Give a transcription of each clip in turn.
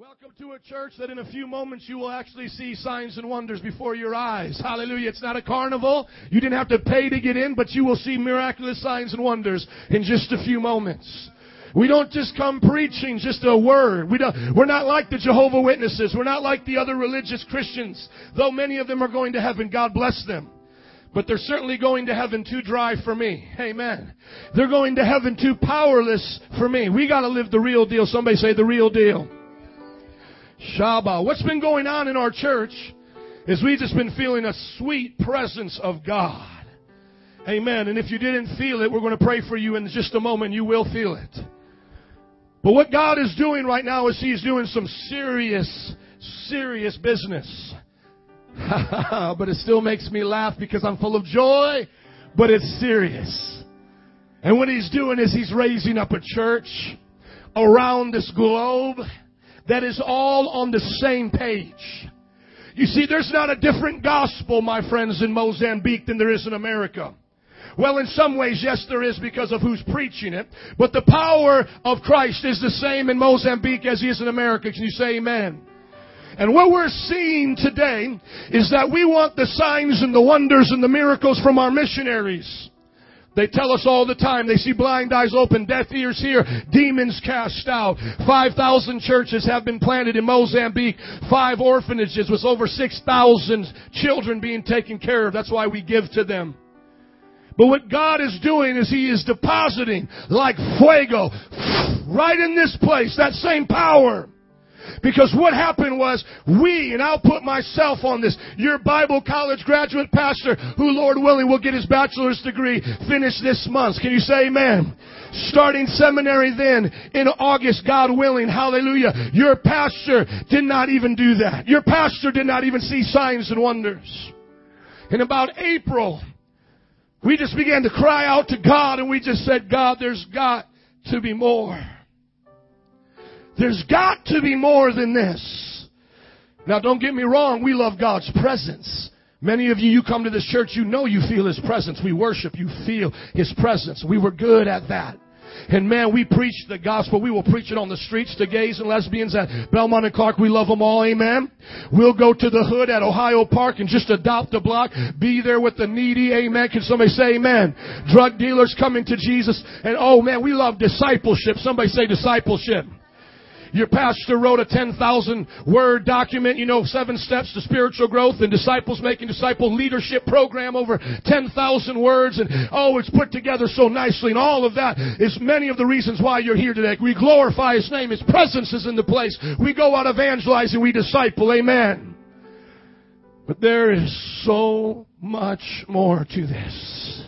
Welcome to a church that in a few moments you will actually see signs and wonders before your eyes. Hallelujah. It's not a carnival. You didn't have to pay to get in, but you will see miraculous signs and wonders in just a few moments. We don't just come preaching just a word. We don't, we're not like the Jehovah Witnesses. We're not like the other religious Christians. Though many of them are going to heaven, God bless them. But they're certainly going to heaven too dry for me. Amen. They're going to heaven too powerless for me. We gotta live the real deal. Somebody say the real deal. Shabbat. What's been going on in our church is we've just been feeling a sweet presence of God. Amen. And if you didn't feel it, we're going to pray for you in just a moment. You will feel it. But what God is doing right now is He's doing some serious, serious business. but it still makes me laugh because I'm full of joy, but it's serious. And what He's doing is He's raising up a church around this globe that is all on the same page. You see, there's not a different gospel, my friends, in Mozambique than there is in America. Well, in some ways, yes, there is because of who's preaching it. But the power of Christ is the same in Mozambique as he is in America. Can you say amen? And what we're seeing today is that we want the signs and the wonders and the miracles from our missionaries. They tell us all the time. They see blind eyes open, deaf ears hear, demons cast out. 5,000 churches have been planted in Mozambique. Five orphanages with over 6,000 children being taken care of. That's why we give to them. But what God is doing is He is depositing like fuego right in this place, that same power. Because what happened was we, and I'll put myself on this, your Bible college graduate pastor, who Lord willing will get his bachelor's degree finished this month. Can you say amen? Starting seminary then in August, God willing, hallelujah. Your pastor did not even do that. Your pastor did not even see signs and wonders. In about April, we just began to cry out to God and we just said, God, there's got to be more. There's got to be more than this. Now don't get me wrong, we love God's presence. Many of you, you come to this church, you know you feel His presence. We worship, you feel His presence. We were good at that. And man, we preach the gospel. We will preach it on the streets to gays and lesbians at Belmont and Clark. We love them all. Amen. We'll go to the hood at Ohio Park and just adopt a block. Be there with the needy. Amen. Can somebody say amen? Drug dealers coming to Jesus. And oh man, we love discipleship. Somebody say discipleship. Your pastor wrote a 10,000 word document, you know, seven steps to spiritual growth and disciples making disciple leadership program over 10,000 words. And oh, it's put together so nicely. And all of that is many of the reasons why you're here today. We glorify His name. His presence is in the place. We go out evangelizing. We disciple. Amen. But there is so much more to this.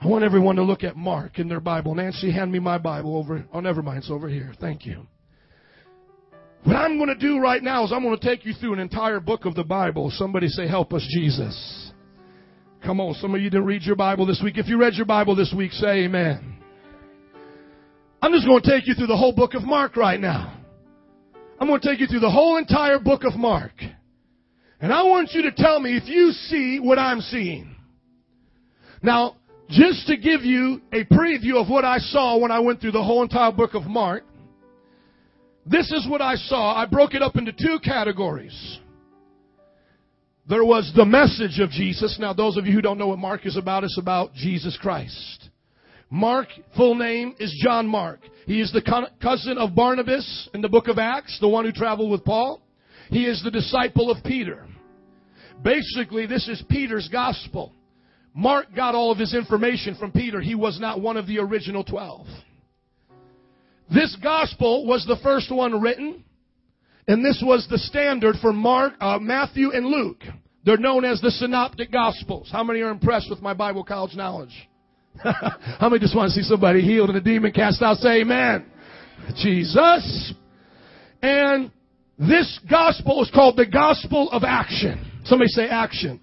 I want everyone to look at Mark in their Bible. Nancy, hand me my Bible over. Oh, never mind. It's over here. Thank you. What I'm going to do right now is I'm going to take you through an entire book of the Bible. Somebody say, help us, Jesus. Come on. Some of you didn't read your Bible this week. If you read your Bible this week, say amen. I'm just going to take you through the whole book of Mark right now. I'm going to take you through the whole entire book of Mark. And I want you to tell me if you see what I'm seeing. Now, just to give you a preview of what I saw when I went through the whole entire book of Mark, this is what I saw. I broke it up into two categories. There was the message of Jesus. Now, those of you who don't know what Mark is about, it's about Jesus Christ. Mark, full name is John Mark. He is the cousin of Barnabas in the book of Acts, the one who traveled with Paul. He is the disciple of Peter. Basically, this is Peter's gospel. Mark got all of his information from Peter. He was not one of the original twelve. This gospel was the first one written, and this was the standard for Mark, uh, Matthew, and Luke. They're known as the synoptic gospels. How many are impressed with my Bible college knowledge? How many just want to see somebody healed and a demon cast out? Say amen. Jesus. And this gospel is called the gospel of action. Somebody say action.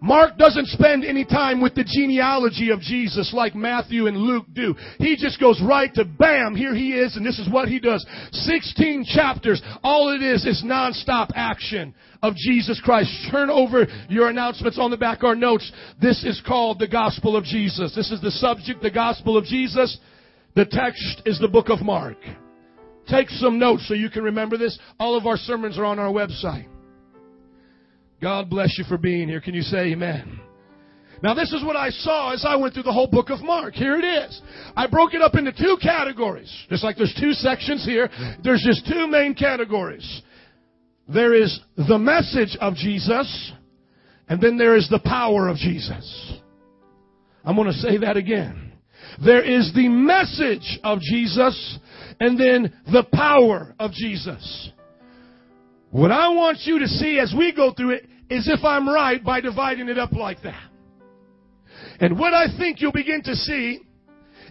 Mark doesn't spend any time with the genealogy of Jesus like Matthew and Luke do. He just goes right to bam, here he is, and this is what he does. 16 chapters. All it is is nonstop action of Jesus Christ. Turn over your announcements on the back, our notes. This is called the gospel of Jesus. This is the subject, the gospel of Jesus. The text is the book of Mark. Take some notes so you can remember this. All of our sermons are on our website. God bless you for being here. Can you say amen? Now this is what I saw as I went through the whole book of Mark. Here it is. I broke it up into two categories. Just like there's two sections here, there's just two main categories. There is the message of Jesus, and then there is the power of Jesus. I'm going to say that again. There is the message of Jesus, and then the power of Jesus. What I want you to see as we go through it is if I'm right by dividing it up like that. And what I think you'll begin to see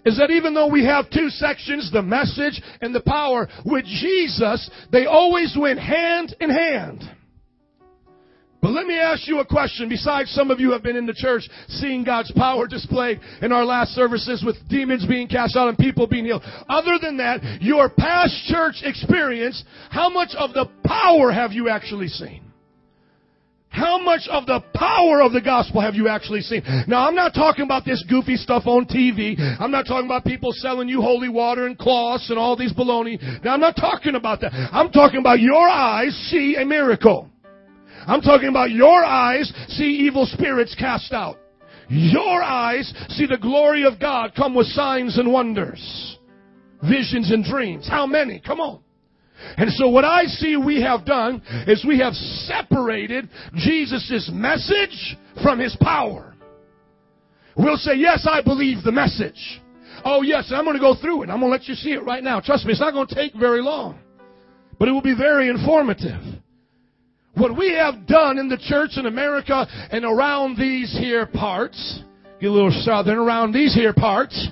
is that even though we have two sections, the message and the power, with Jesus, they always went hand in hand. But let me ask you a question. Besides, some of you have been in the church seeing God's power displayed in our last services with demons being cast out and people being healed. Other than that, your past church experience, how much of the power have you actually seen? How much of the power of the gospel have you actually seen? Now, I'm not talking about this goofy stuff on TV. I'm not talking about people selling you holy water and cloths and all these baloney. Now, I'm not talking about that. I'm talking about your eyes see a miracle. I'm talking about your eyes see evil spirits cast out. Your eyes see the glory of God come with signs and wonders, visions and dreams. How many? Come on. And so what I see we have done is we have separated Jesus' message from his power. We'll say, yes, I believe the message. Oh yes, I'm going to go through it. I'm going to let you see it right now. Trust me, it's not going to take very long. But it will be very informative. What we have done in the church in America and around these here parts, get a little southern, around these here parts,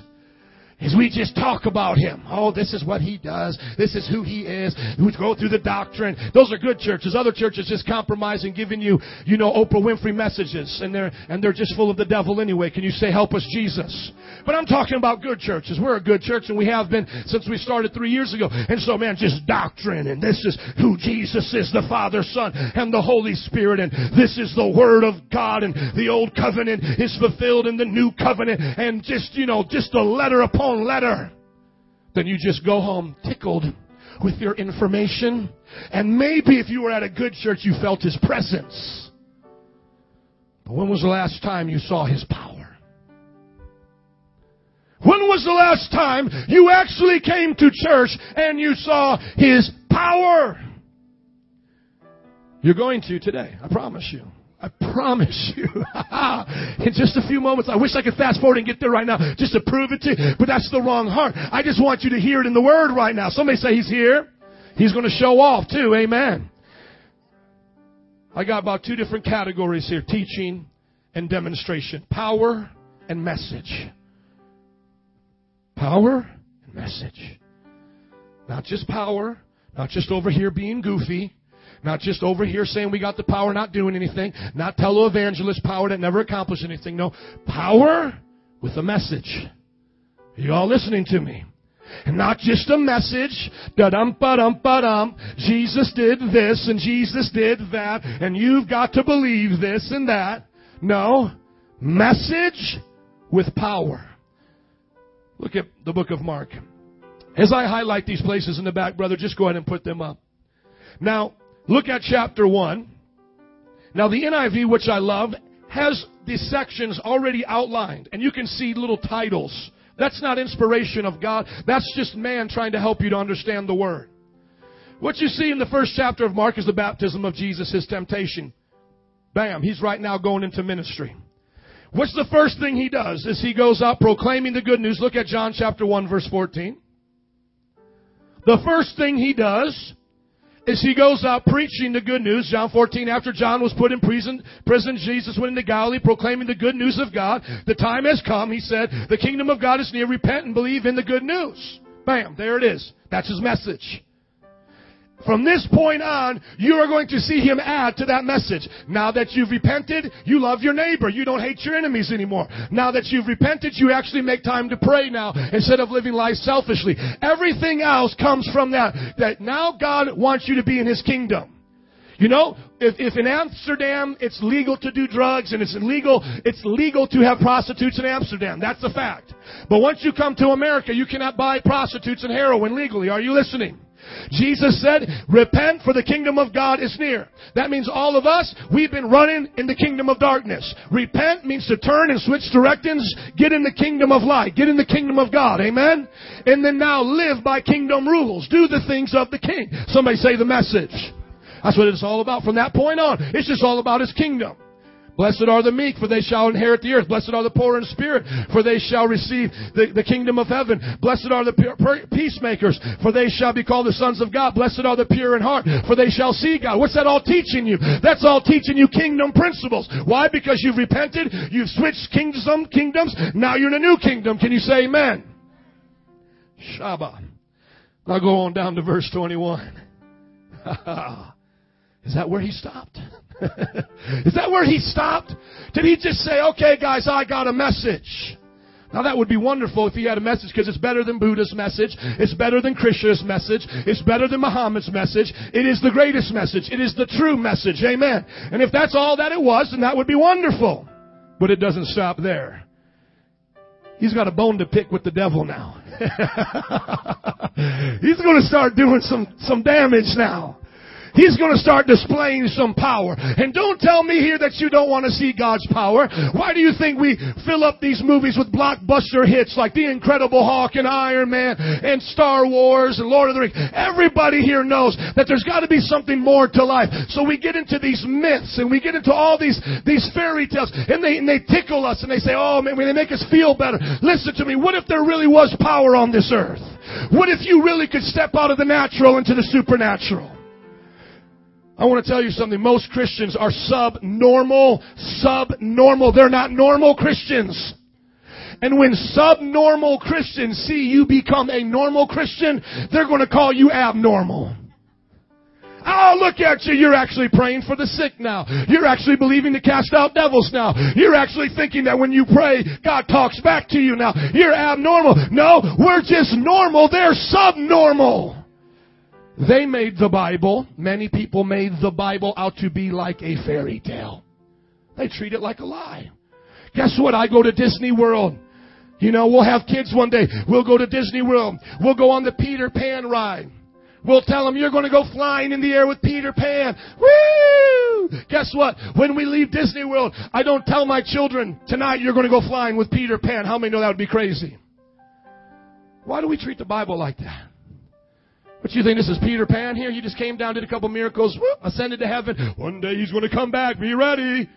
is we just talk about him. Oh, this is what he does. This is who he is. We go through the doctrine. Those are good churches. Other churches just compromising, giving you, you know, Oprah Winfrey messages, and they're and they're just full of the devil anyway. Can you say, "Help us, Jesus"? But I'm talking about good churches. We're a good church, and we have been since we started three years ago. And so, man, just doctrine, and this is who Jesus is: the Father, Son, and the Holy Spirit, and this is the Word of God, and the Old Covenant is fulfilled in the New Covenant, and just you know, just a letter upon own letter, then you just go home tickled with your information. And maybe if you were at a good church, you felt His presence. But when was the last time you saw His power? When was the last time you actually came to church and you saw His power? You're going to today, I promise you. I promise you. in just a few moments, I wish I could fast forward and get there right now just to prove it to you, but that's the wrong heart. I just want you to hear it in the Word right now. Somebody say He's here. He's going to show off too. Amen. I got about two different categories here teaching and demonstration, power and message. Power and message. Not just power, not just over here being goofy, not just over here saying we got the power, not doing anything. Not televangelist power that never accomplished anything. No, power with a message. Are you all listening to me? And not just a message, da dum ba dum ba dum. Jesus did this and Jesus did that, and you've got to believe this and that. No, message with power. Look at the book of Mark. As I highlight these places in the back, brother, just go ahead and put them up. Now, Look at chapter 1. Now, the NIV, which I love, has the sections already outlined, and you can see little titles. That's not inspiration of God. That's just man trying to help you to understand the Word. What you see in the first chapter of Mark is the baptism of Jesus, his temptation. Bam, he's right now going into ministry. What's the first thing he does? Is he goes out proclaiming the good news. Look at John chapter 1 verse 14. The first thing he does is he goes out preaching the good news. John 14, after John was put in prison, prison, Jesus went into Galilee proclaiming the good news of God. The time has come, he said, the kingdom of God is near, repent and believe in the good news. Bam, there it is. That's his message. From this point on, you are going to see him add to that message. Now that you've repented, you love your neighbor. You don't hate your enemies anymore. Now that you've repented, you actually make time to pray now instead of living life selfishly. Everything else comes from that. That now God wants you to be in his kingdom. You know, if, if in Amsterdam it's legal to do drugs and it's illegal, it's legal to have prostitutes in Amsterdam. That's a fact. But once you come to America, you cannot buy prostitutes and heroin legally. Are you listening? Jesus said, repent for the kingdom of God is near. That means all of us, we've been running in the kingdom of darkness. Repent means to turn and switch directions, get in the kingdom of light, get in the kingdom of God. Amen? And then now live by kingdom rules. Do the things of the king. Somebody say the message. That's what it's all about from that point on. It's just all about his kingdom. Blessed are the meek, for they shall inherit the earth. Blessed are the poor in spirit, for they shall receive the, the kingdom of heaven. Blessed are the peacemakers, for they shall be called the sons of God. Blessed are the pure in heart, for they shall see God. What's that all teaching you? That's all teaching you kingdom principles. Why? Because you've repented, you've switched kingdoms, kingdoms, now you're in a new kingdom. Can you say amen? Shabbat. Now go on down to verse 21. Is that where he stopped? Is that where he stopped? Did he just say, okay, guys, I got a message? Now that would be wonderful if he had a message because it's better than Buddha's message. It's better than Krishna's message. It's better than Muhammad's message. It is the greatest message. It is the true message. Amen. And if that's all that it was, then that would be wonderful. But it doesn't stop there. He's got a bone to pick with the devil now. He's going to start doing some, some damage now. He's going to start displaying some power. And don't tell me here that you don't want to see God's power. Why do you think we fill up these movies with blockbuster hits like The Incredible Hulk and Iron Man and Star Wars and Lord of the Rings? Everybody here knows that there's got to be something more to life. So we get into these myths and we get into all these, these fairy tales and they, and they tickle us and they say, oh man, they make us feel better. Listen to me. What if there really was power on this earth? What if you really could step out of the natural into the supernatural? I want to tell you something. Most Christians are subnormal, subnormal. They're not normal Christians. And when subnormal Christians see you become a normal Christian, they're going to call you abnormal. Oh, look at you. You're actually praying for the sick now. You're actually believing to cast out devils now. You're actually thinking that when you pray, God talks back to you now. You're abnormal. No, we're just normal. They're subnormal. They made the Bible, many people made the Bible out to be like a fairy tale. They treat it like a lie. Guess what? I go to Disney World. You know, we'll have kids one day. We'll go to Disney World. We'll go on the Peter Pan ride. We'll tell them you're going to go flying in the air with Peter Pan. Woo! Guess what? When we leave Disney World, I don't tell my children tonight you're going to go flying with Peter Pan. How many know that would be crazy? Why do we treat the Bible like that? What you think this is Peter Pan here? He just came down, did a couple miracles, whoop, ascended to heaven. One day he's going to come back. Be ready.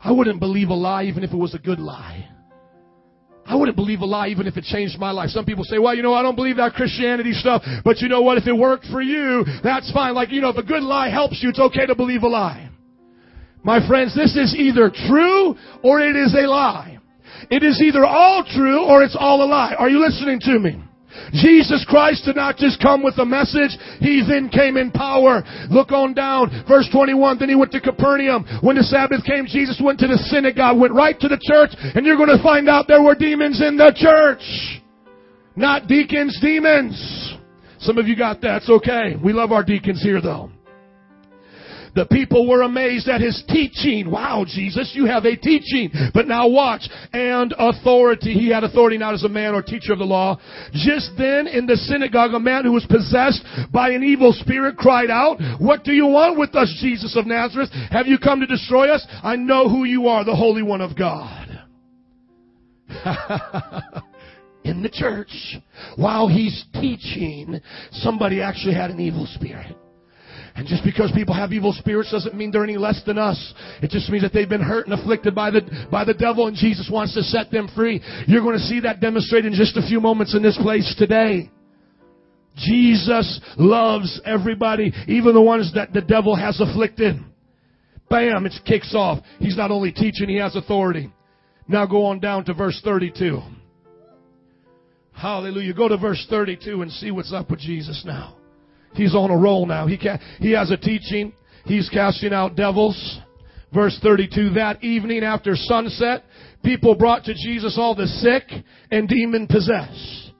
I wouldn't believe a lie even if it was a good lie. I wouldn't believe a lie even if it changed my life. Some people say, well, you know, I don't believe that Christianity stuff, but you know what? If it worked for you, that's fine. Like, you know, if a good lie helps you, it's okay to believe a lie. My friends, this is either true or it is a lie. It is either all true or it's all a lie. Are you listening to me? Jesus Christ did not just come with a message, He then came in power. Look on down, verse 21, then He went to Capernaum. When the Sabbath came, Jesus went to the synagogue, went right to the church, and you're going to find out there were demons in the church. Not deacons, demons. Some of you got that. It's okay. We love our deacons here though. The people were amazed at his teaching. Wow, Jesus, you have a teaching. But now watch. And authority. He had authority not as a man or teacher of the law. Just then in the synagogue, a man who was possessed by an evil spirit cried out, What do you want with us, Jesus of Nazareth? Have you come to destroy us? I know who you are, the Holy One of God. in the church, while he's teaching, somebody actually had an evil spirit. And just because people have evil spirits doesn't mean they're any less than us. It just means that they've been hurt and afflicted by the, by the devil and Jesus wants to set them free. You're going to see that demonstrated in just a few moments in this place today. Jesus loves everybody, even the ones that the devil has afflicted. Bam, it kicks off. He's not only teaching, he has authority. Now go on down to verse 32. Hallelujah. Go to verse 32 and see what's up with Jesus now. He's on a roll now. He, can, he has a teaching. He's casting out devils. Verse 32, that evening after sunset, people brought to Jesus all the sick and demon possessed.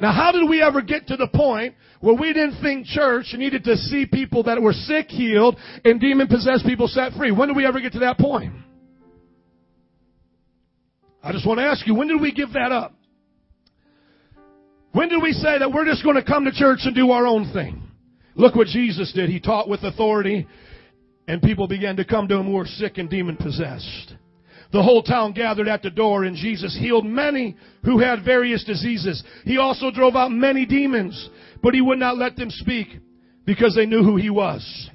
Now how did we ever get to the point where we didn't think church needed to see people that were sick healed and demon possessed people set free? When did we ever get to that point? I just want to ask you, when did we give that up? When did we say that we're just going to come to church and do our own thing? Look what Jesus did. He taught with authority and people began to come to him who were sick and demon possessed. The whole town gathered at the door and Jesus healed many who had various diseases. He also drove out many demons, but he would not let them speak because they knew who he was.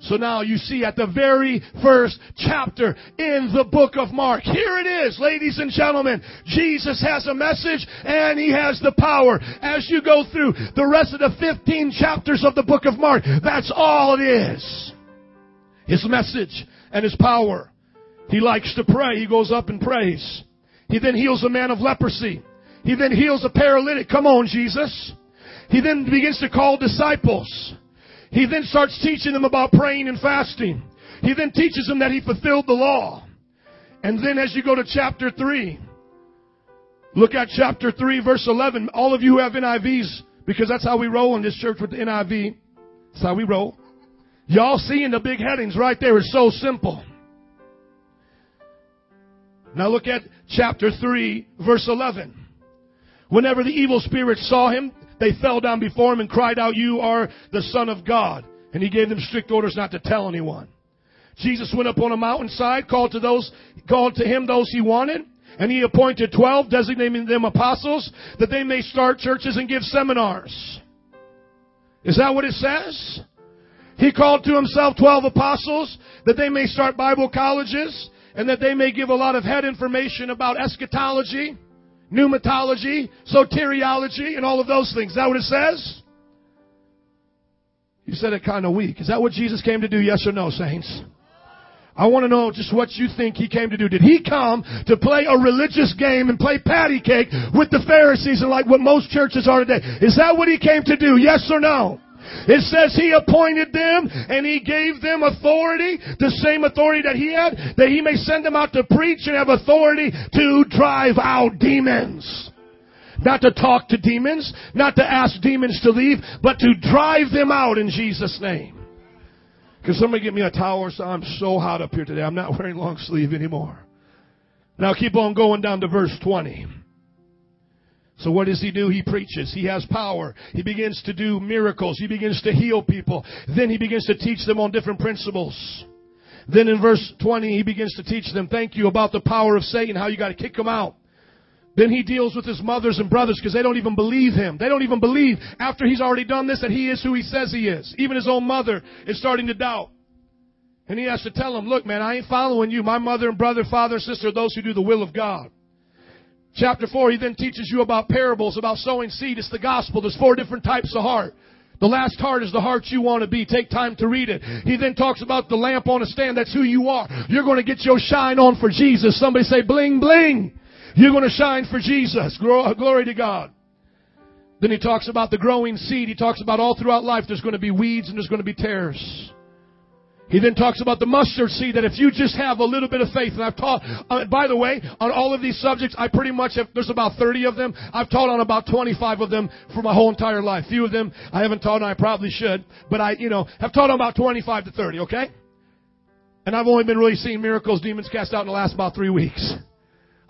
So now you see at the very first chapter in the book of Mark. Here it is, ladies and gentlemen. Jesus has a message and he has the power. As you go through the rest of the 15 chapters of the book of Mark, that's all it is. His message and his power. He likes to pray. He goes up and prays. He then heals a man of leprosy. He then heals a paralytic. Come on, Jesus. He then begins to call disciples. He then starts teaching them about praying and fasting. He then teaches them that he fulfilled the law. And then as you go to chapter 3, look at chapter 3, verse 11. All of you who have NIVs, because that's how we roll in this church with the NIV. That's how we roll. Y'all seeing the big headings right there is so simple. Now look at chapter 3, verse 11. Whenever the evil spirits saw him, they fell down before him and cried out, You are the Son of God. And he gave them strict orders not to tell anyone. Jesus went up on a mountainside, called to those, called to him those he wanted, and he appointed twelve, designating them apostles, that they may start churches and give seminars. Is that what it says? He called to himself twelve apostles, that they may start Bible colleges, and that they may give a lot of head information about eschatology, pneumatology, soteriology, and all of those things. Is that what it says? You said it kind of weak. Is that what Jesus came to do? Yes or no, saints? I want to know just what you think he came to do. Did he come to play a religious game and play patty cake with the Pharisees and like what most churches are today? Is that what he came to do? Yes or no? It says he appointed them and he gave them authority, the same authority that he had, that he may send them out to preach and have authority to drive out demons. Not to talk to demons, not to ask demons to leave, but to drive them out in Jesus' name. Can somebody get me a towel or something? I'm so hot up here today. I'm not wearing long sleeve anymore. Now keep on going down to verse 20. So what does he do? He preaches. He has power. He begins to do miracles. He begins to heal people. Then he begins to teach them on different principles. Then in verse 20, he begins to teach them, thank you, about the power of Satan, how you got to kick him out. Then he deals with his mothers and brothers because they don't even believe him. They don't even believe after he's already done this that he is who he says he is. Even his own mother is starting to doubt. And he has to tell them, look, man, I ain't following you. My mother and brother, father, and sister those who do the will of God. Chapter 4, he then teaches you about parables, about sowing seed. It's the gospel. There's four different types of heart. The last heart is the heart you want to be. Take time to read it. He then talks about the lamp on a stand. That's who you are. You're going to get your shine on for Jesus. Somebody say bling bling. You're going to shine for Jesus. Glory to God. Then he talks about the growing seed. He talks about all throughout life there's going to be weeds and there's going to be tares. He then talks about the mustard seed that if you just have a little bit of faith, and I've taught, uh, by the way, on all of these subjects, I pretty much have, there's about 30 of them. I've taught on about 25 of them for my whole entire life. Few of them I haven't taught and I probably should, but I, you know, have taught on about 25 to 30, okay? And I've only been really seeing miracles, demons cast out in the last about three weeks.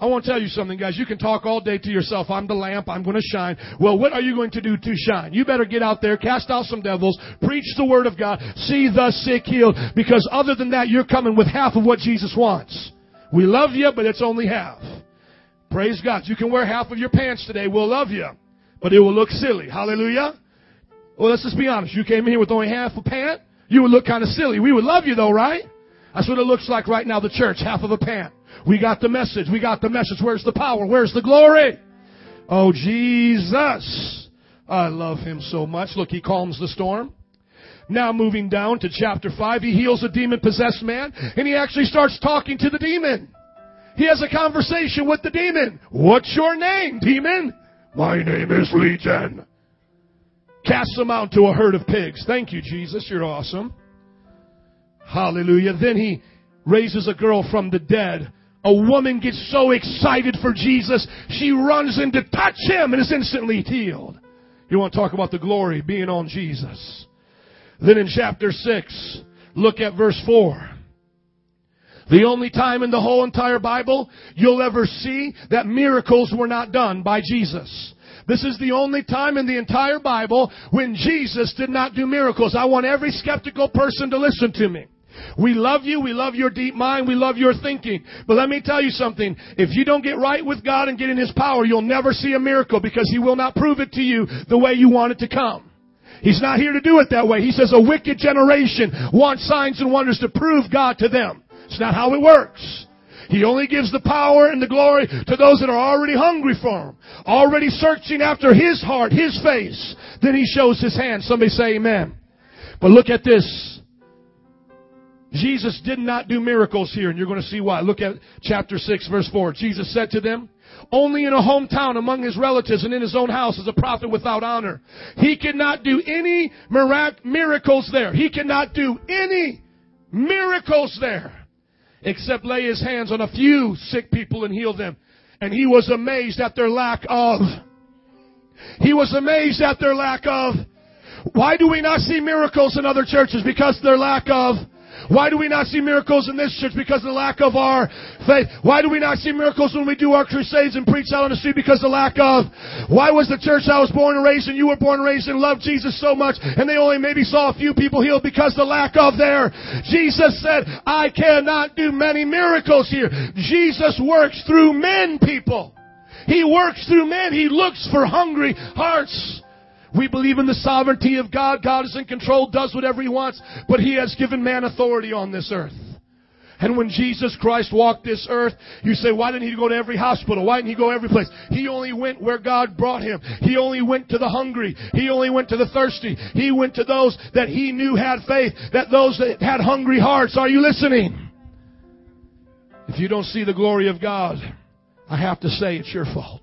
I want to tell you something, guys. You can talk all day to yourself. I'm the lamp. I'm going to shine. Well, what are you going to do to shine? You better get out there, cast out some devils, preach the word of God, see the sick healed, because other than that, you're coming with half of what Jesus wants. We love you, but it's only half. Praise God. You can wear half of your pants today. We'll love you, but it will look silly. Hallelujah. Well, let's just be honest. You came in here with only half a pant. You would look kind of silly. We would love you though, right? That's what it looks like right now, the church, half of a pant. We got the message. We got the message. Where's the power? Where's the glory? Oh, Jesus. I love him so much. Look, he calms the storm. Now moving down to chapter 5, he heals a demon possessed man and he actually starts talking to the demon. He has a conversation with the demon. What's your name, demon? My name is Legion. Cast them out to a herd of pigs. Thank you, Jesus. You're awesome. Hallelujah. Then he raises a girl from the dead a woman gets so excited for Jesus, she runs in to touch him and is instantly healed. You want to talk about the glory being on Jesus. Then in chapter 6, look at verse 4. The only time in the whole entire Bible you'll ever see that miracles were not done by Jesus. This is the only time in the entire Bible when Jesus did not do miracles. I want every skeptical person to listen to me. We love you. We love your deep mind. We love your thinking. But let me tell you something. If you don't get right with God and get in His power, you'll never see a miracle because He will not prove it to you the way you want it to come. He's not here to do it that way. He says a wicked generation wants signs and wonders to prove God to them. It's not how it works. He only gives the power and the glory to those that are already hungry for Him, already searching after His heart, His face. Then He shows His hand. Somebody say amen. But look at this. Jesus did not do miracles here, and you're going to see why. Look at chapter 6, verse 4. Jesus said to them, only in a hometown among his relatives and in his own house is a prophet without honor. He cannot do any mirac- miracles there. He cannot do any miracles there except lay his hands on a few sick people and heal them. And he was amazed at their lack of. He was amazed at their lack of. Why do we not see miracles in other churches? Because their lack of why do we not see miracles in this church? Because of the lack of our faith. Why do we not see miracles when we do our crusades and preach out on the street? Because of the lack of. Why was the church I was born and raised and you were born and raised and loved Jesus so much and they only maybe saw a few people healed because the lack of there. Jesus said, I cannot do many miracles here. Jesus works through men, people. He works through men. He looks for hungry hearts. We believe in the sovereignty of God. God is in control, does whatever He wants, but He has given man authority on this earth. And when Jesus Christ walked this earth, you say, why didn't he go to every hospital? Why didn't he go every place? He only went where God brought him. He only went to the hungry. He only went to the thirsty. He went to those that he knew had faith, that those that had hungry hearts. Are you listening? If you don't see the glory of God, I have to say it's your fault.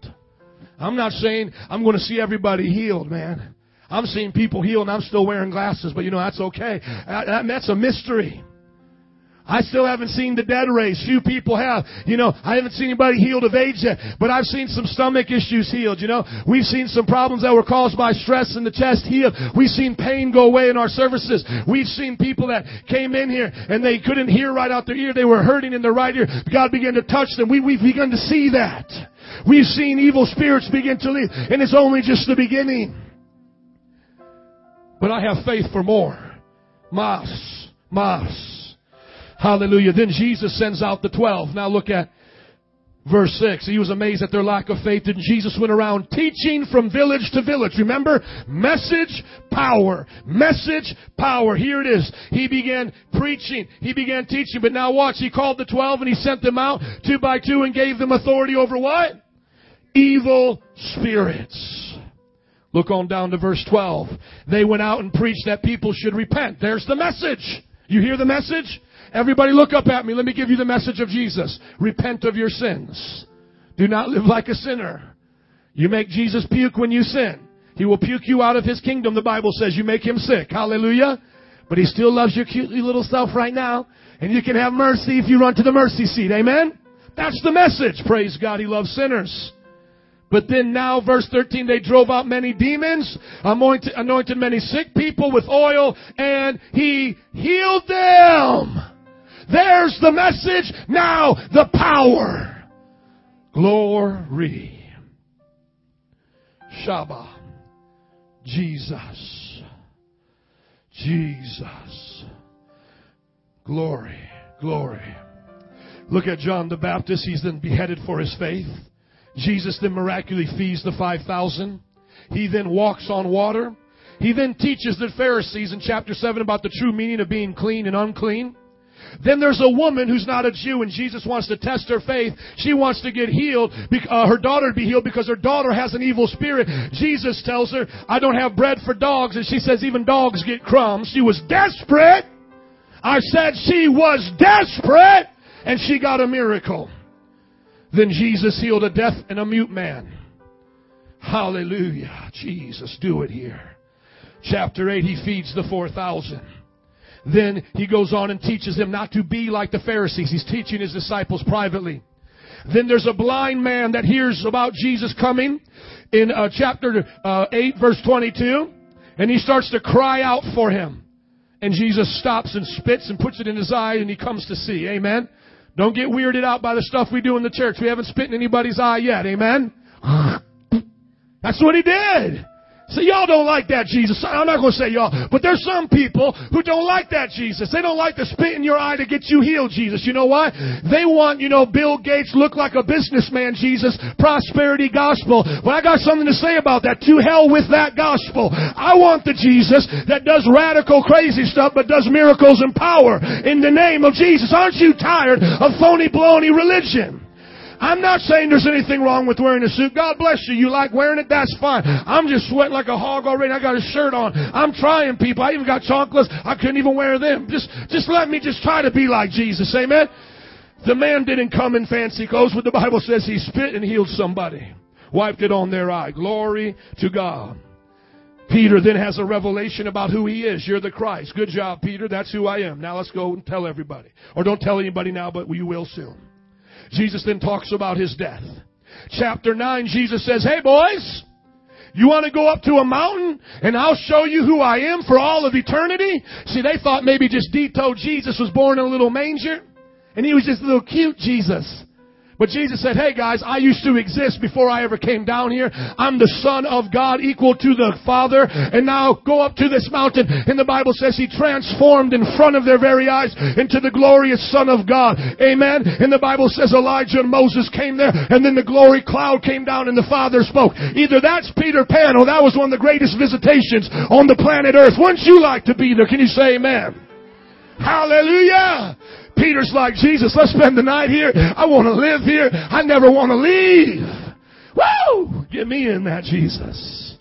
I'm not saying I'm going to see everybody healed, man. I'm seeing people healed and I'm still wearing glasses, but you know, that's okay. That's a mystery. I still haven't seen the dead raised. Few people have. You know, I haven't seen anybody healed of AIDS yet, but I've seen some stomach issues healed. You know, we've seen some problems that were caused by stress in the chest healed. We've seen pain go away in our services. We've seen people that came in here and they couldn't hear right out their ear. They were hurting in their right ear. God began to touch them. We, we've begun to see that. We've seen evil spirits begin to leave, and it's only just the beginning. But I have faith for more. Mas, mas. Hallelujah. Then Jesus sends out the twelve. Now look at Verse 6, he was amazed at their lack of faith and Jesus went around teaching from village to village. Remember? Message, power. Message, power. Here it is. He began preaching. He began teaching. But now watch, he called the twelve and he sent them out two by two and gave them authority over what? evil spirits. Look on down to verse 12. They went out and preached that people should repent. There's the message. You hear the message? Everybody look up at me. Let me give you the message of Jesus. Repent of your sins. Do not live like a sinner. You make Jesus puke when you sin. He will puke you out of his kingdom, the Bible says. You make him sick. Hallelujah. But he still loves your cute little self right now. And you can have mercy if you run to the mercy seat. Amen? That's the message. Praise God. He loves sinners. But then now, verse 13, they drove out many demons, anointed, anointed many sick people with oil, and he healed them. There's the message. Now the power. Glory. Shabbat. Jesus. Jesus. Glory. Glory. Look at John the Baptist. He's then beheaded for his faith. Jesus then miraculously feeds the 5,000. He then walks on water. He then teaches the Pharisees in chapter 7 about the true meaning of being clean and unclean. Then there's a woman who's not a Jew and Jesus wants to test her faith. She wants to get healed, uh, her daughter to be healed because her daughter has an evil spirit. Jesus tells her, I don't have bread for dogs. And she says, even dogs get crumbs. She was desperate. I said she was desperate and she got a miracle. Then Jesus healed a deaf and a mute man. Hallelujah. Jesus, do it here. Chapter 8, he feeds the 4,000. Then he goes on and teaches them not to be like the Pharisees. He's teaching his disciples privately. Then there's a blind man that hears about Jesus coming in uh, chapter uh, 8, verse 22, and he starts to cry out for him. And Jesus stops and spits and puts it in his eye, and he comes to see. Amen. Don't get weirded out by the stuff we do in the church. We haven't spit in anybody's eye yet. Amen? That's what he did. So y'all don't like that Jesus. I'm not going to say y'all, but there's some people who don't like that Jesus. They don't like the spit in your eye to get you healed Jesus. You know why? They want, you know, Bill Gates look like a businessman Jesus, prosperity gospel. But I got something to say about that. To hell with that gospel. I want the Jesus that does radical crazy stuff but does miracles and power in the name of Jesus. Aren't you tired of phony baloney religion? I'm not saying there's anything wrong with wearing a suit. God bless you. You like wearing it? That's fine. I'm just sweating like a hog already. I got a shirt on. I'm trying, people. I even got chocolates. I couldn't even wear them. Just, just let me just try to be like Jesus. Amen. The man didn't come in fancy clothes, but the Bible says he spit and healed somebody. Wiped it on their eye. Glory to God. Peter then has a revelation about who he is. You're the Christ. Good job, Peter. That's who I am. Now let's go and tell everybody. Or don't tell anybody now, but you will soon. Jesus then talks about his death. Chapter 9, Jesus says, Hey boys, you want to go up to a mountain and I'll show you who I am for all of eternity? See, they thought maybe just Dito Jesus was born in a little manger and he was just a little cute Jesus. But Jesus said, hey guys, I used to exist before I ever came down here. I'm the son of God equal to the Father. And now go up to this mountain. And the Bible says he transformed in front of their very eyes into the glorious son of God. Amen. And the Bible says Elijah and Moses came there and then the glory cloud came down and the Father spoke. Either that's Peter Pan or that was one of the greatest visitations on the planet earth. Wouldn't you like to be there? Can you say amen? Hallelujah. Peter's like, Jesus, let's spend the night here. I want to live here. I never want to leave. Woo! Get me in that, Jesus.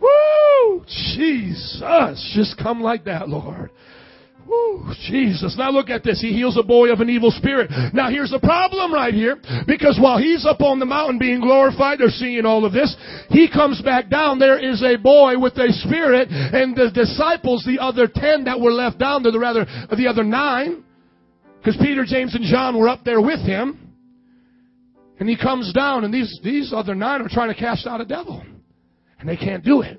Woo! Jesus. Just come like that, Lord. Woo, Jesus. Now look at this. He heals a boy of an evil spirit. Now here's the problem right here. Because while he's up on the mountain being glorified, they're seeing all of this. He comes back down. There is a boy with a spirit. And the disciples, the other ten that were left down there, the rather, the other nine, because Peter, James, and John were up there with him. And he comes down, and these, these other nine are trying to cast out a devil. And they can't do it.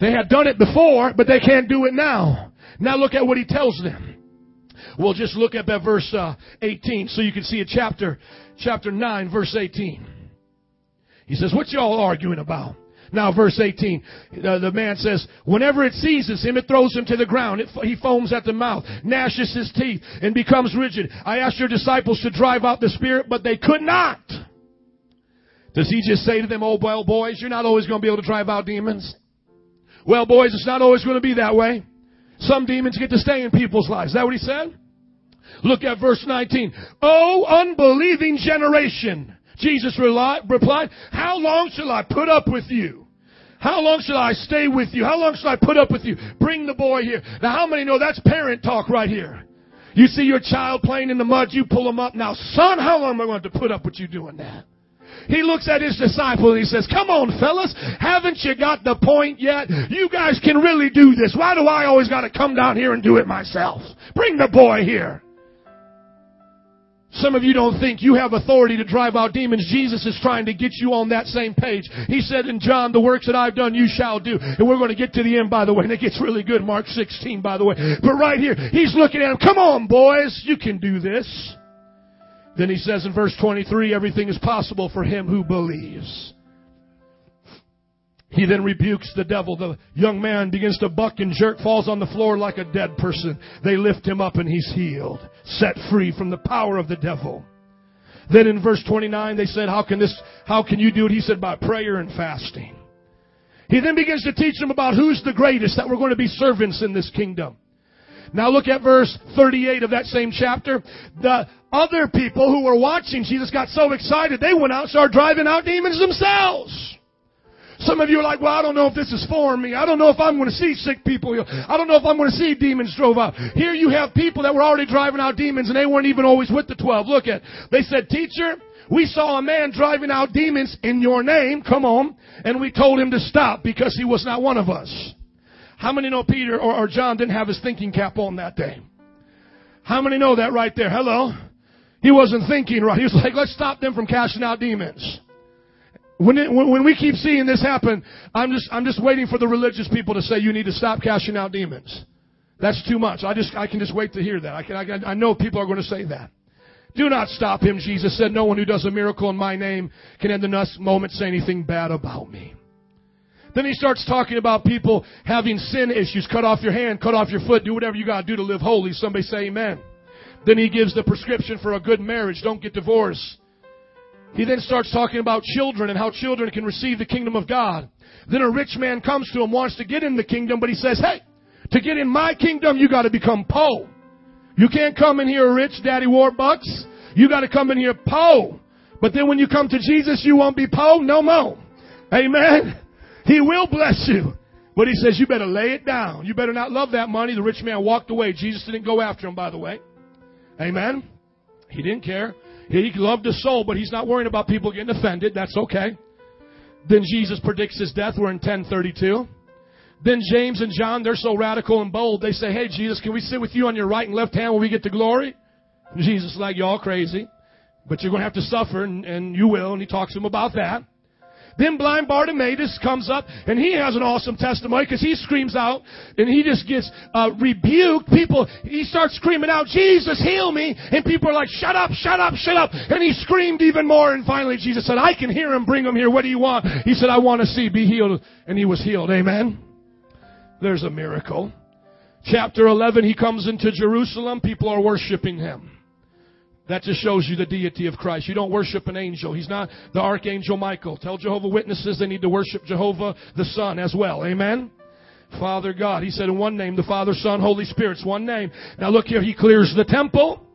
They had done it before, but they can't do it now. Now look at what he tells them. We'll just look at that verse uh, 18 so you can see a chapter, chapter 9, verse 18. He says, what y'all arguing about? Now, verse 18, uh, the man says, Whenever it seizes him, it throws him to the ground. It, he foams at the mouth, gnashes his teeth, and becomes rigid. I asked your disciples to drive out the spirit, but they could not. Does he just say to them, Oh, well, boys, you're not always going to be able to drive out demons? Well, boys, it's not always going to be that way. Some demons get to stay in people's lives. Is that what he said? Look at verse 19. Oh, unbelieving generation. Jesus replied, How long shall I put up with you? How long shall I stay with you? How long shall I put up with you? Bring the boy here. Now, how many know that's parent talk right here? You see your child playing in the mud, you pull him up. Now, son, how long am I going to put up with you doing that? He looks at his disciple and he says, Come on, fellas, haven't you got the point yet? You guys can really do this. Why do I always got to come down here and do it myself? Bring the boy here. Some of you don't think you have authority to drive out demons. Jesus is trying to get you on that same page. He said in John, the works that I've done you shall do. And we're going to get to the end, by the way. And it gets really good, Mark 16, by the way. But right here, he's looking at him. Come on, boys. You can do this. Then he says in verse 23, everything is possible for him who believes. He then rebukes the devil. The young man begins to buck and jerk, falls on the floor like a dead person. They lift him up and he's healed, set free from the power of the devil. Then in verse 29, they said, how can this, how can you do it? He said, by prayer and fasting. He then begins to teach them about who's the greatest, that we're going to be servants in this kingdom. Now look at verse 38 of that same chapter. The other people who were watching Jesus got so excited, they went out and started driving out demons themselves. Some of you are like, well, I don't know if this is for me. I don't know if I'm going to see sick people. I don't know if I'm going to see demons drove out. Here you have people that were already driving out demons and they weren't even always with the 12. Look at, they said, teacher, we saw a man driving out demons in your name. Come on. And we told him to stop because he was not one of us. How many know Peter or, or John didn't have his thinking cap on that day? How many know that right there? Hello? He wasn't thinking right. He was like, let's stop them from casting out demons. When, it, when, when we keep seeing this happen, I'm just, I'm just waiting for the religious people to say you need to stop casting out demons. That's too much. I just, I can just wait to hear that. I can, I, can, I know people are going to say that. Do not stop him, Jesus said. No one who does a miracle in my name can in the next moment say anything bad about me. Then he starts talking about people having sin issues. Cut off your hand, cut off your foot, do whatever you gotta do to live holy. Somebody say amen. Then he gives the prescription for a good marriage. Don't get divorced. He then starts talking about children and how children can receive the kingdom of God. Then a rich man comes to him, wants to get in the kingdom, but he says, hey, to get in my kingdom, you gotta become poor. You can't come in here rich, daddy warbucks. You gotta come in here poor. But then when you come to Jesus, you won't be poor no more. Amen. He will bless you. But he says, you better lay it down. You better not love that money. The rich man walked away. Jesus didn't go after him, by the way. Amen. He didn't care. He loved his soul, but he's not worrying about people getting offended. That's okay. Then Jesus predicts his death. We're in 1032. Then James and John, they're so radical and bold. They say, Hey, Jesus, can we sit with you on your right and left hand when we get to glory? And Jesus is like, Y'all crazy. But you're going to have to suffer, and, and you will. And he talks to them about that. Then blind Bartimaeus comes up and he has an awesome testimony because he screams out and he just gets uh, rebuked. People, he starts screaming out, Jesus, heal me. And people are like, shut up, shut up, shut up. And he screamed even more. And finally Jesus said, I can hear him. Bring him here. What do you want? He said, I want to see, be healed. And he was healed. Amen. There's a miracle. Chapter 11, he comes into Jerusalem. People are worshiping him. That just shows you the deity of Christ. You don't worship an angel. He's not the archangel Michael. Tell Jehovah Witnesses they need to worship Jehovah the Son as well. Amen. Father God. He said in one name, the Father, Son, Holy Spirit's one name. Now look here, he clears the temple.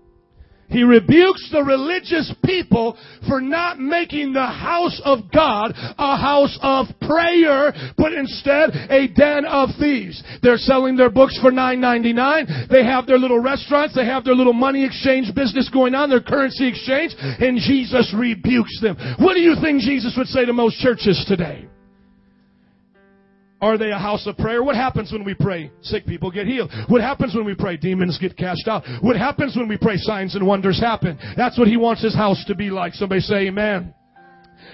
He rebukes the religious people for not making the house of God a house of prayer, but instead a den of thieves. They're selling their books for $9.99. They have their little restaurants. They have their little money exchange business going on, their currency exchange, and Jesus rebukes them. What do you think Jesus would say to most churches today? Are they a house of prayer? What happens when we pray? Sick people get healed. What happens when we pray? Demons get cast out. What happens when we pray? Signs and wonders happen. That's what he wants his house to be like. Somebody say amen.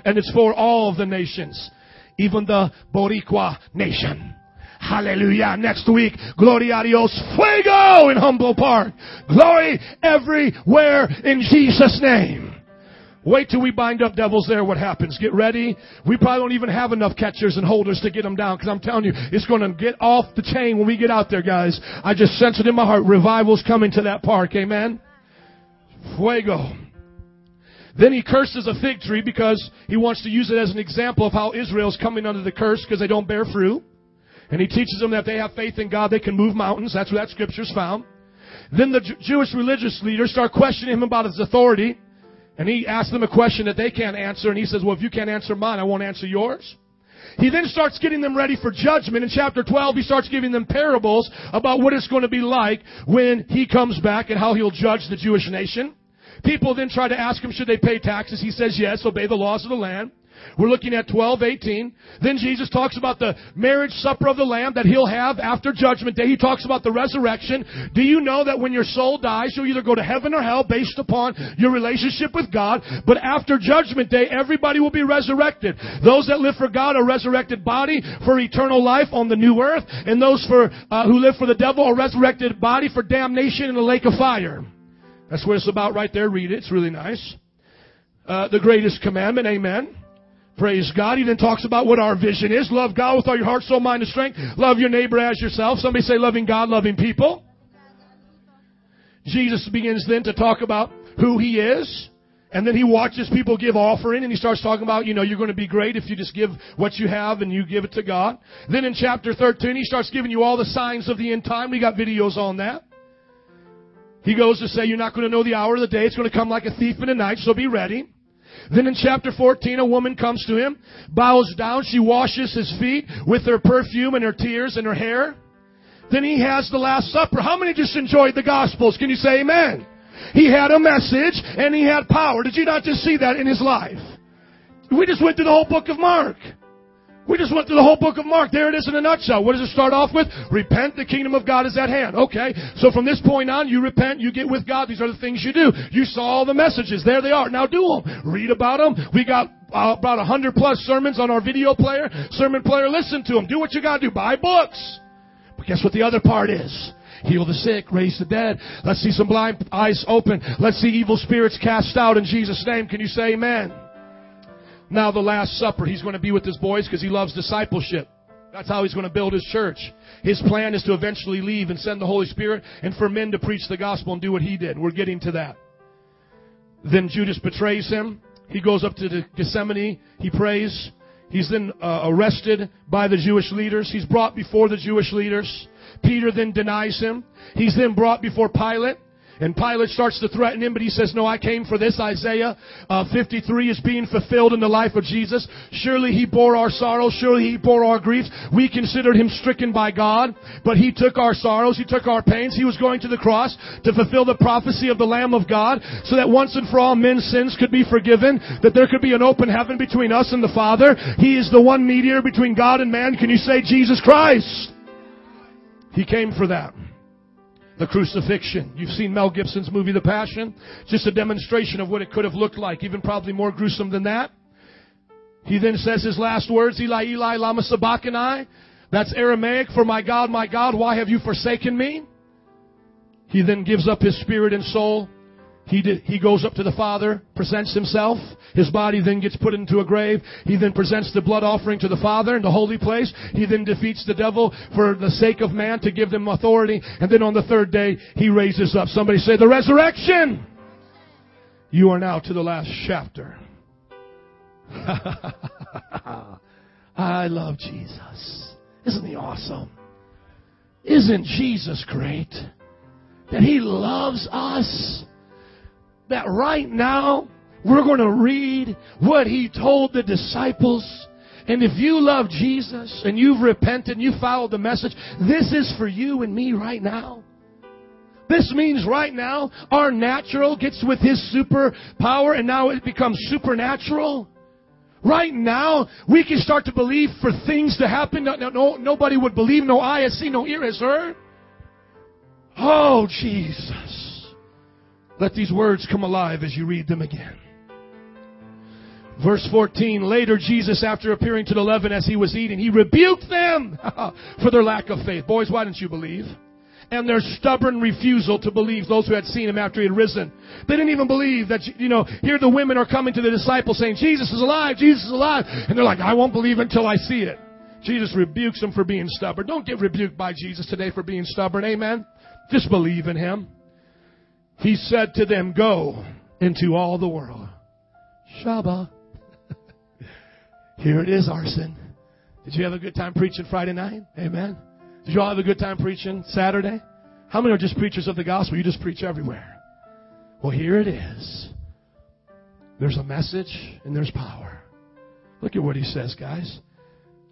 And it's for all of the nations. Even the Boricua nation. Hallelujah. Next week, Gloria Dios, fuego in Humboldt Park. Glory everywhere in Jesus' name. Wait till we bind up devils there. What happens? Get ready. We probably don't even have enough catchers and holders to get them down because I'm telling you, it's going to get off the chain when we get out there, guys. I just sense it in my heart. Revival's coming to that park. Amen. Fuego. Then he curses a fig tree because he wants to use it as an example of how Israel's coming under the curse because they don't bear fruit. And he teaches them that they have faith in God, they can move mountains. That's where that scripture's found. Then the Jewish religious leaders start questioning him about his authority. And he asks them a question that they can't answer, and he says, Well, if you can't answer mine, I won't answer yours. He then starts getting them ready for judgment. In chapter 12, he starts giving them parables about what it's going to be like when he comes back and how he'll judge the Jewish nation. People then try to ask him, should they pay taxes? He says, yes, obey the laws of the land. We're looking at 12, 18. Then Jesus talks about the marriage supper of the Lamb that he'll have after judgment day. He talks about the resurrection. Do you know that when your soul dies, you'll either go to heaven or hell based upon your relationship with God? But after judgment day, everybody will be resurrected. Those that live for God are resurrected body for eternal life on the new earth, and those for uh, who live for the devil are resurrected body for damnation in the lake of fire. That's what it's about right there. Read it. It's really nice. Uh, the greatest commandment. Amen. Praise God. He then talks about what our vision is. Love God with all your heart, soul, mind, and strength. Love your neighbor as yourself. Somebody say loving God, loving people. Jesus begins then to talk about who he is. And then he watches people give offering and he starts talking about, you know, you're going to be great if you just give what you have and you give it to God. Then in chapter 13, he starts giving you all the signs of the end time. We got videos on that. He goes to say, you're not going to know the hour of the day. It's going to come like a thief in the night, so be ready. Then in chapter 14, a woman comes to him, bows down, she washes his feet with her perfume and her tears and her hair. Then he has the Last Supper. How many just enjoyed the Gospels? Can you say amen? He had a message and he had power. Did you not just see that in his life? We just went through the whole book of Mark. We just went through the whole book of Mark. There it is in a nutshell. What does it start off with? Repent, the kingdom of God is at hand. Okay. So from this point on, you repent, you get with God. These are the things you do. You saw all the messages. There they are. Now do them. Read about them. We got uh, about a hundred plus sermons on our video player, sermon player. Listen to them. Do what you gotta do. Buy books. But guess what the other part is? Heal the sick, raise the dead. Let's see some blind eyes open. Let's see evil spirits cast out in Jesus' name. Can you say amen? Now the Last Supper, he's going to be with his boys because he loves discipleship. That's how he's going to build his church. His plan is to eventually leave and send the Holy Spirit and for men to preach the gospel and do what he did. We're getting to that. Then Judas betrays him. He goes up to Gethsemane. He prays. He's then uh, arrested by the Jewish leaders. He's brought before the Jewish leaders. Peter then denies him. He's then brought before Pilate. And Pilate starts to threaten him, but he says, No, I came for this. Isaiah uh, 53 is being fulfilled in the life of Jesus. Surely he bore our sorrows. Surely he bore our griefs. We considered him stricken by God, but he took our sorrows. He took our pains. He was going to the cross to fulfill the prophecy of the Lamb of God so that once and for all men's sins could be forgiven, that there could be an open heaven between us and the Father. He is the one mediator between God and man. Can you say Jesus Christ? He came for that the crucifixion. You've seen Mel Gibson's movie, The Passion. Just a demonstration of what it could have looked like, even probably more gruesome than that. He then says his last words, Eli, Eli, lama sabachthani. That's Aramaic for my God, my God, why have you forsaken me? He then gives up his spirit and soul he, did, he goes up to the Father, presents himself. His body then gets put into a grave. He then presents the blood offering to the Father in the holy place. He then defeats the devil for the sake of man to give them authority. And then on the third day, he raises up. Somebody say, the resurrection! You are now to the last chapter. I love Jesus. Isn't he awesome? Isn't Jesus great? That he loves us that right now we're going to read what he told the disciples. And if you love Jesus and you've repented you followed the message, this is for you and me right now. This means right now our natural gets with his super power and now it becomes supernatural. Right now, we can start to believe for things to happen. No, no, nobody would believe. No eye has seen, no ear has heard. Oh, Jesus. Let these words come alive as you read them again. Verse 14, later Jesus, after appearing to the eleven as he was eating, he rebuked them for their lack of faith. Boys, why didn't you believe? And their stubborn refusal to believe those who had seen him after he had risen. They didn't even believe that, you know, here the women are coming to the disciples saying, Jesus is alive, Jesus is alive. And they're like, I won't believe until I see it. Jesus rebukes them for being stubborn. Don't get rebuked by Jesus today for being stubborn. Amen. Just believe in him. He said to them, Go into all the world. Shabbat. Here it is, arson. Did you have a good time preaching Friday night? Amen. Did you all have a good time preaching Saturday? How many are just preachers of the gospel? You just preach everywhere. Well, here it is. There's a message and there's power. Look at what he says, guys.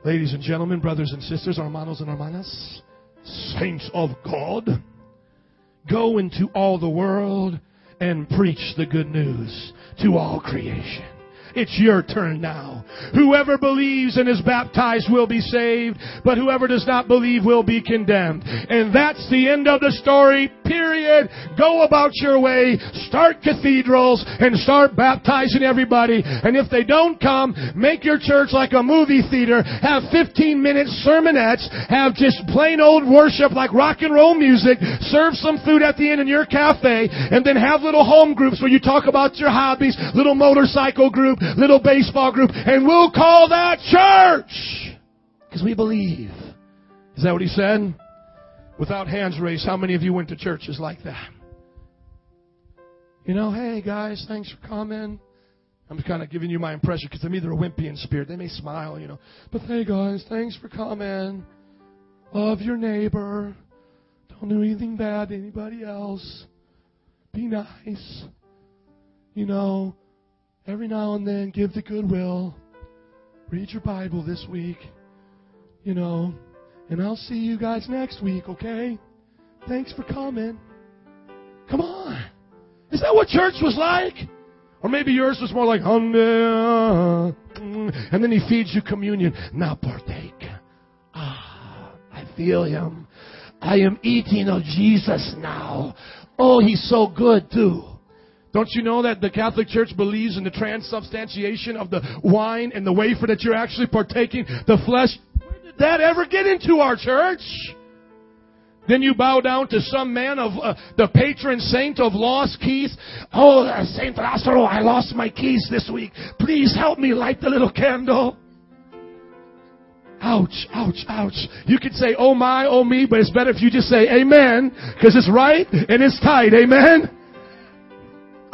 Ladies and gentlemen, brothers and sisters, hermanos and hermanas, saints of God. Go into all the world and preach the good news to all creation. It's your turn now. Whoever believes and is baptized will be saved, but whoever does not believe will be condemned. And that's the end of the story, period. Go about your way, start cathedrals, and start baptizing everybody. And if they don't come, make your church like a movie theater. Have 15 minute sermonettes. Have just plain old worship like rock and roll music. Serve some food at the end in your cafe. And then have little home groups where you talk about your hobbies. Little motorcycle group little baseball group, and we'll call that church. Because we believe. Is that what he said? Without hands raised, how many of you went to churches like that? You know, hey guys, thanks for coming. I'm kind of giving you my impression because to me they're a wimpy in spirit. They may smile, you know. But hey guys, thanks for coming. Love your neighbor. Don't do anything bad to anybody else. Be nice. You know, every now and then give the goodwill. Read your Bible this week, you know, and I'll see you guys next week, okay? Thanks for coming. Come on. Is that what church was like? Or maybe yours was more like, and then he feeds you communion. Now partake. Ah, I feel him. I am eating of Jesus now. Oh, he's so good too. Don't you know that the Catholic Church believes in the transubstantiation of the wine and the wafer that you're actually partaking the flesh? Where did that ever get into our church? Then you bow down to some man of uh, the patron saint of lost keys. Oh, uh, Saint Lazaro, I lost my keys this week. Please help me light the little candle. Ouch, ouch, ouch. You could say, oh my, oh me, but it's better if you just say amen, because it's right and it's tight. Amen.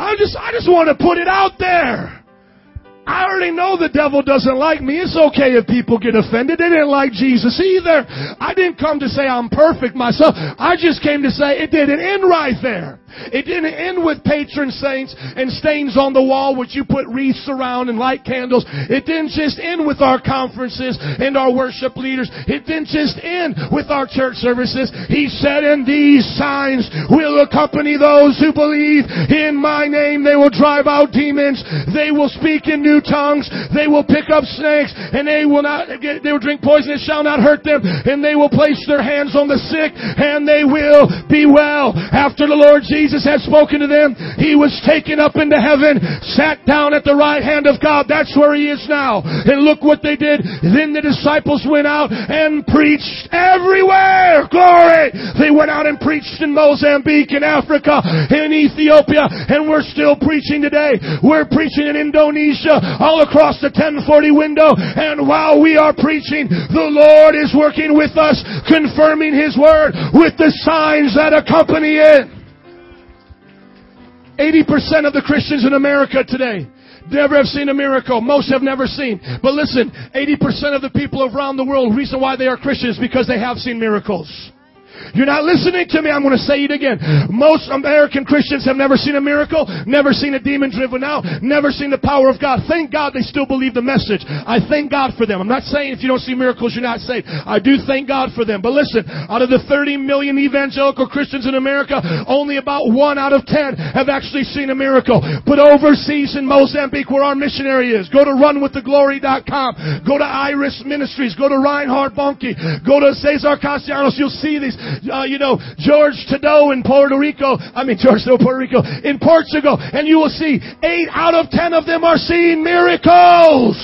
I just, I just want to put it out there. I already know the devil doesn't like me. It's okay if people get offended. They didn't like Jesus either. I didn't come to say I'm perfect myself. I just came to say it didn't end right there. It didn't end with patron saints and stains on the wall which you put wreaths around and light candles. It didn't just end with our conferences and our worship leaders. It didn't just end with our church services. He said, and these signs will accompany those who believe in my name. They will drive out demons. They will speak in new tongues. They will pick up snakes and they will not, they will drink poison. It shall not hurt them. And they will place their hands on the sick and they will be well. After the Lord Jesus Jesus had spoken to them, he was taken up into heaven, sat down at the right hand of God. That's where he is now. And look what they did. Then the disciples went out and preached everywhere. Glory! They went out and preached in Mozambique, in Africa, in Ethiopia, and we're still preaching today. We're preaching in Indonesia, all across the 1040 window, and while we are preaching, the Lord is working with us, confirming His word with the signs that accompany it. 80% of the Christians in America today never have seen a miracle. Most have never seen. But listen, 80% of the people around the world, reason why they are Christians because they have seen miracles. You're not listening to me. I'm going to say it again. Most American Christians have never seen a miracle, never seen a demon driven out, never seen the power of God. Thank God they still believe the message. I thank God for them. I'm not saying if you don't see miracles, you're not saved. I do thank God for them. But listen, out of the 30 million evangelical Christians in America, only about one out of 10 have actually seen a miracle. But overseas in Mozambique, where our missionary is, go to runwiththeglory.com, go to Iris Ministries, go to Reinhard Bonnke, go to Cesar Castellanos. You'll see these uh, you know, George Tadeo in Puerto Rico, I mean, George Tadeo, Puerto Rico, in Portugal, and you will see eight out of ten of them are seeing miracles.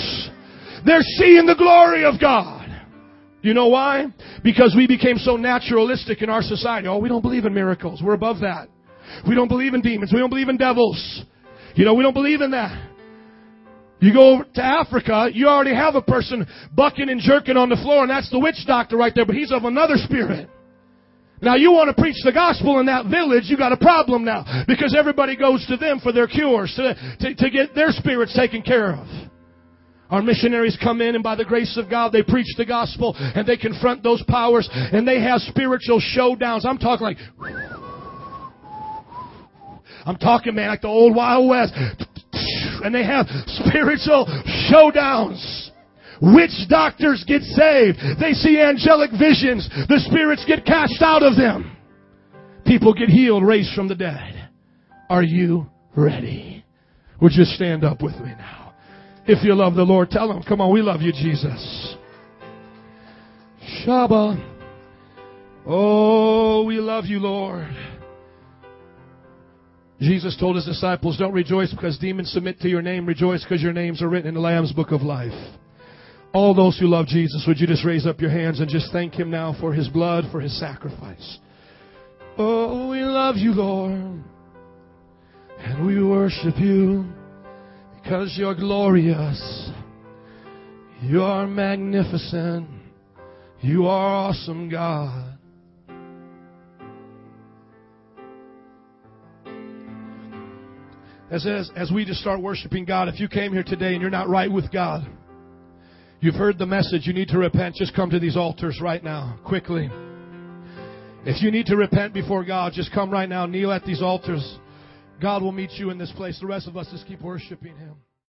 They're seeing the glory of God. You know why? Because we became so naturalistic in our society. Oh, we don't believe in miracles. We're above that. We don't believe in demons. We don't believe in devils. You know, we don't believe in that. You go to Africa, you already have a person bucking and jerking on the floor, and that's the witch doctor right there, but he's of another spirit. Now you want to preach the gospel in that village, you got a problem now. Because everybody goes to them for their cures, to, to, to get their spirits taken care of. Our missionaries come in and by the grace of God, they preach the gospel and they confront those powers and they have spiritual showdowns. I'm talking like, I'm talking man like the old Wild West. And they have spiritual showdowns. Witch doctors get saved. They see angelic visions. The spirits get cast out of them. People get healed, raised from the dead. Are you ready? Would you stand up with me now? If you love the Lord, tell him, come on, we love you, Jesus. Shaba. Oh, we love you, Lord. Jesus told his disciples, don't rejoice because demons submit to your name. Rejoice because your names are written in the Lamb's book of life. All those who love Jesus, would you just raise up your hands and just thank Him now for His blood, for His sacrifice? Oh, we love you, Lord. And we worship you because you're glorious. You are magnificent. You are awesome, God. As, as, as we just start worshiping God, if you came here today and you're not right with God, You've heard the message. You need to repent. Just come to these altars right now, quickly. If you need to repent before God, just come right now, kneel at these altars. God will meet you in this place. The rest of us just keep worshiping Him.